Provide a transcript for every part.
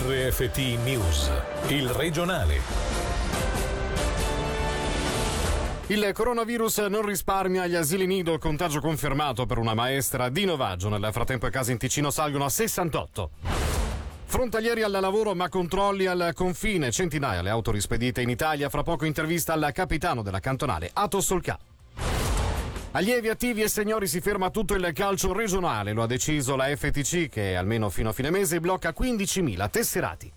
RFT News, il regionale. Il coronavirus non risparmia gli asili nido, contagio confermato per una maestra di Novaggio. Nel frattempo i casi in Ticino salgono a 68. Frontalieri al lavoro ma controlli al confine, centinaia le auto rispedite in Italia, fra poco intervista al capitano della cantonale Ato Solca. Allievi attivi e signori si ferma tutto il calcio regionale, lo ha deciso la FTC che almeno fino a fine mese blocca 15.000 tesserati.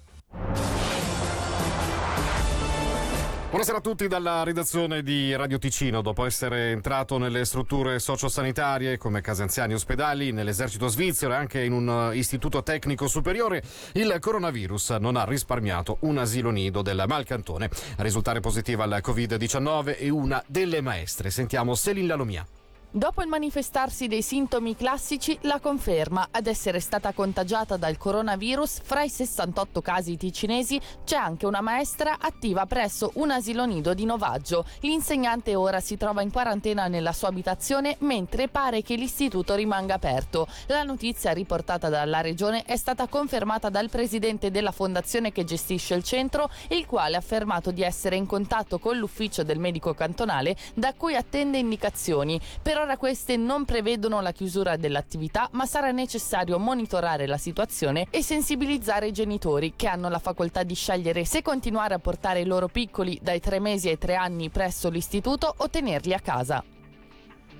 Buonasera a tutti dalla redazione di Radio Ticino. Dopo essere entrato nelle strutture sociosanitarie come case anziani e ospedali, nell'esercito svizzero e anche in un istituto tecnico superiore, il coronavirus non ha risparmiato un asilo nido del Malcantone. A risultare positiva al Covid-19 è una delle maestre. Sentiamo Selin Lalomia. Dopo il manifestarsi dei sintomi classici, la conferma ad essere stata contagiata dal coronavirus, fra i 68 casi ticinesi c'è anche una maestra attiva presso un asilo nido di Novaggio. L'insegnante ora si trova in quarantena nella sua abitazione mentre pare che l'istituto rimanga aperto. La notizia riportata dalla regione è stata confermata dal presidente della fondazione che gestisce il centro, il quale ha affermato di essere in contatto con l'ufficio del medico cantonale da cui attende indicazioni. Per ora queste non prevedono la chiusura dell'attività, ma sarà necessario monitorare la situazione e sensibilizzare i genitori che hanno la facoltà di scegliere se continuare a portare i loro piccoli dai tre mesi ai tre anni presso l'istituto o tenerli a casa.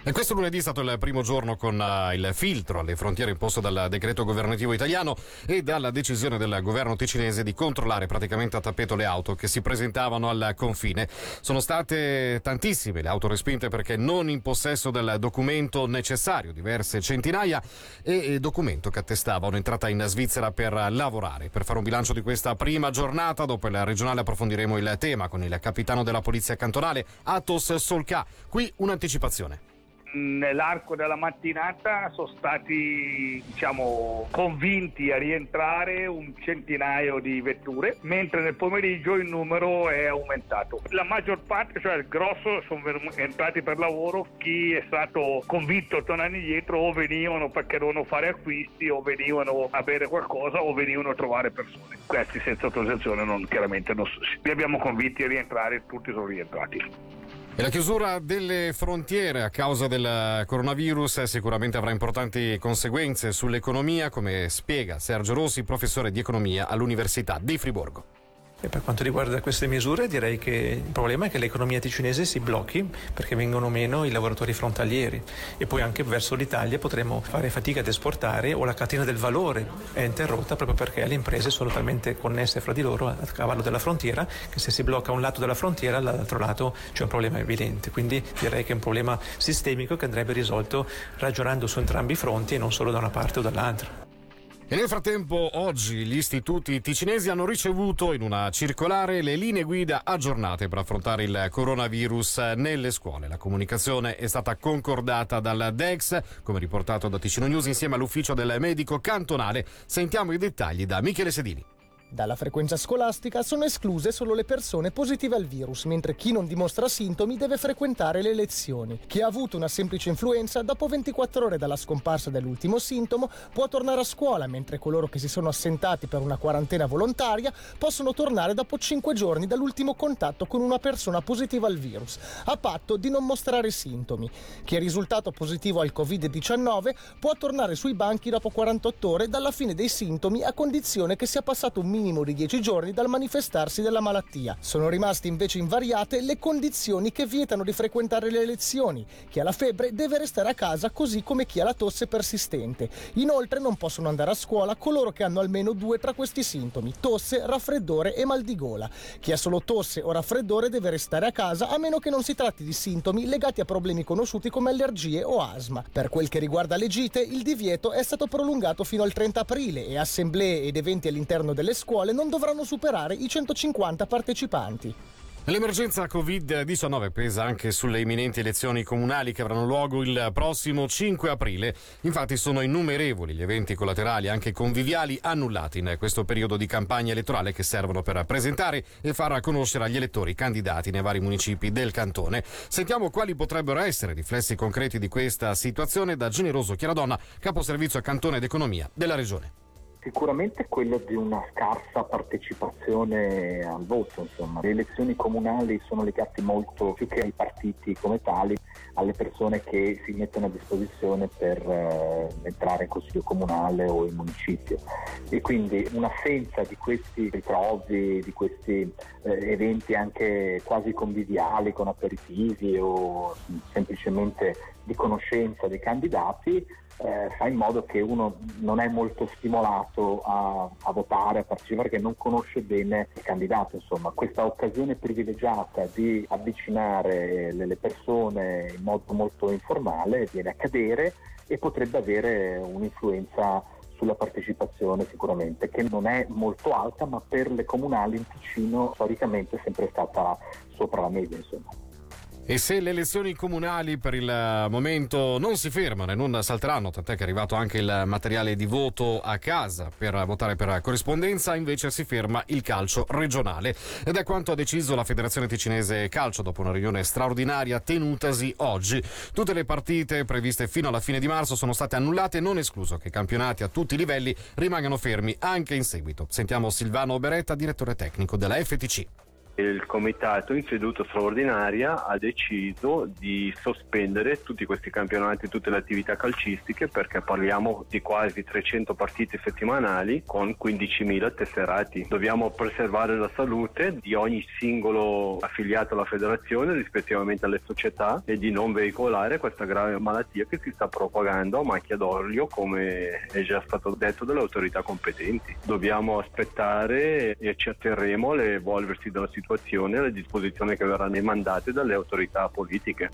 E questo lunedì è stato il primo giorno con uh, il filtro alle frontiere imposto dal decreto governativo italiano e dalla decisione del governo ticinese di controllare praticamente a tappeto le auto che si presentavano al confine. Sono state tantissime le auto respinte perché non in possesso del documento necessario, diverse centinaia, e documento che attestava un'entrata in Svizzera per lavorare. Per fare un bilancio di questa prima giornata, dopo il regionale approfondiremo il tema con il capitano della polizia cantonale, Atos Solca. Qui un'anticipazione nell'arco della mattinata sono stati diciamo, convinti a rientrare un centinaio di vetture, mentre nel pomeriggio il numero è aumentato. La maggior parte, cioè il grosso, sono entrati per lavoro, chi è stato convinto a tornare indietro o venivano perché dovevano fare acquisti o venivano a bere qualcosa o venivano a trovare persone. Questi senza autorizzazione non, chiaramente non, li abbiamo convinti a rientrare, tutti sono rientrati. E la chiusura delle frontiere a causa del coronavirus sicuramente avrà importanti conseguenze sull'economia, come spiega Sergio Rossi, professore di economia all'Università di Friburgo. E per quanto riguarda queste misure direi che il problema è che l'economia ticinese si blocchi perché vengono meno i lavoratori frontalieri e poi anche verso l'Italia potremo fare fatica ad esportare o la catena del valore è interrotta proprio perché le imprese sono talmente connesse fra di loro a cavallo della frontiera che se si blocca un lato della frontiera dall'altro lato c'è un problema evidente. Quindi direi che è un problema sistemico che andrebbe risolto ragionando su entrambi i fronti e non solo da una parte o dall'altra. E nel frattempo oggi gli istituti ticinesi hanno ricevuto in una circolare le linee guida aggiornate per affrontare il coronavirus nelle scuole. La comunicazione è stata concordata dal DEX, come riportato da Ticino News, insieme all'ufficio del medico cantonale. Sentiamo i dettagli da Michele Sedini. Dalla frequenza scolastica sono escluse solo le persone positive al virus, mentre chi non dimostra sintomi deve frequentare le lezioni. Chi ha avuto una semplice influenza, dopo 24 ore dalla scomparsa dell'ultimo sintomo, può tornare a scuola, mentre coloro che si sono assentati per una quarantena volontaria possono tornare dopo 5 giorni dall'ultimo contatto con una persona positiva al virus, a patto di non mostrare sintomi. Chi è risultato positivo al Covid-19 può tornare sui banchi dopo 48 ore dalla fine dei sintomi a condizione che sia passato un minimo di 10 giorni dal manifestarsi della malattia. Sono rimaste invece invariate le condizioni che vietano di frequentare le lezioni. Chi ha la febbre deve restare a casa così come chi ha la tosse persistente. Inoltre non possono andare a scuola coloro che hanno almeno due tra questi sintomi, tosse, raffreddore e mal di gola. Chi ha solo tosse o raffreddore deve restare a casa a meno che non si tratti di sintomi legati a problemi conosciuti come allergie o asma. Per quel che riguarda le gite, il divieto è stato prolungato fino al 30 aprile e assemblee ed eventi all'interno delle scuole scuole non dovranno superare i 150 partecipanti. L'emergenza Covid-19 pesa anche sulle imminenti elezioni comunali che avranno luogo il prossimo 5 aprile. Infatti sono innumerevoli gli eventi collaterali, anche conviviali, annullati in questo periodo di campagna elettorale che servono per presentare e far conoscere agli elettori candidati nei vari municipi del cantone. Sentiamo quali potrebbero essere i riflessi concreti di questa situazione da Generoso Chiaradonna, caposervizio a cantone d'economia della regione. Sicuramente quello di una scarsa partecipazione al voto, insomma. Le elezioni comunali sono legate molto più che ai partiti come tali alle persone che si mettono a disposizione per eh, entrare in consiglio comunale o in municipio e quindi un'assenza di questi ritrovi, di questi eh, eventi anche quasi conviviali con aperitivi o semplicemente di conoscenza dei candidati eh, fa in modo che uno non è molto stimolato a, a, votare, a partecipare, perché non conosce bene il candidato. Insomma, questa occasione privilegiata di avvicinare le, le persone in modo molto informale viene a cadere e potrebbe avere un'influenza sulla partecipazione sicuramente, che non è molto alta, ma per le comunali in Ticino storicamente è sempre stata sopra la media. Insomma. E se le elezioni comunali per il momento non si fermano e non salteranno, tant'è che è arrivato anche il materiale di voto a casa per votare per corrispondenza, invece si ferma il calcio regionale. Ed è quanto ha deciso la Federazione Ticinese Calcio dopo una riunione straordinaria tenutasi oggi. Tutte le partite previste fino alla fine di marzo sono state annullate, non escluso che i campionati a tutti i livelli rimangano fermi anche in seguito. Sentiamo Silvano Beretta, direttore tecnico della FTC il comitato in seduta straordinaria ha deciso di sospendere tutti questi campionati, tutte le attività calcistiche perché parliamo di quasi 300 partite settimanali con 15.000 tesserati. Dobbiamo preservare la salute di ogni singolo affiliato alla federazione rispettivamente alle società e di non veicolare questa grave malattia che si sta propagando a macchia d'olio come è già stato detto dalle autorità competenti. Dobbiamo aspettare e ci atterremo all'evolversi della situazione situazione alle disposizioni che verranno emandate dalle autorità politiche.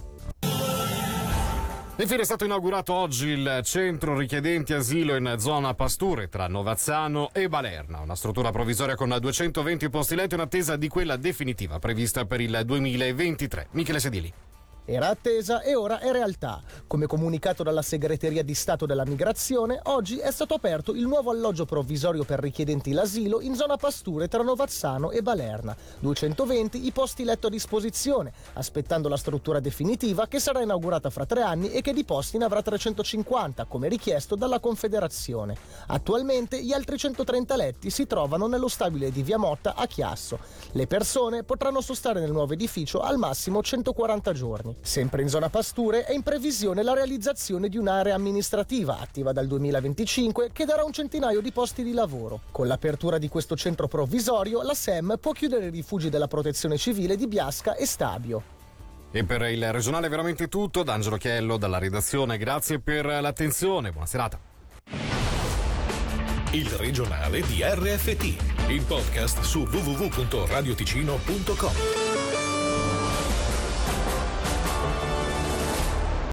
Infine è stato inaugurato oggi il centro richiedenti asilo in zona Pasture tra Novazzano e Balerna, una struttura provvisoria con 220 posti letto in attesa di quella definitiva prevista per il 2023. Michele Sedili. Era attesa e ora è realtà. Come comunicato dalla Segreteria di Stato della Migrazione, oggi è stato aperto il nuovo alloggio provvisorio per richiedenti l'asilo in zona Pasture tra Novazzano e Balerna. 220 i posti letto a disposizione, aspettando la struttura definitiva che sarà inaugurata fra tre anni e che di posti ne avrà 350, come richiesto dalla Confederazione. Attualmente gli altri 130 letti si trovano nello stabile di Via Motta a Chiasso. Le persone potranno sostare nel nuovo edificio al massimo 140 giorni. Sempre in zona Pasture è in previsione la realizzazione di un'area amministrativa attiva dal 2025 che darà un centinaio di posti di lavoro. Con l'apertura di questo centro provvisorio, la SEM può chiudere i rifugi della protezione civile di Biasca e Stabio. E per il regionale è veramente tutto, D'Angelo Chiello dalla redazione, grazie per l'attenzione, buona serata. Il regionale di RFT, il podcast su www.radioticino.com.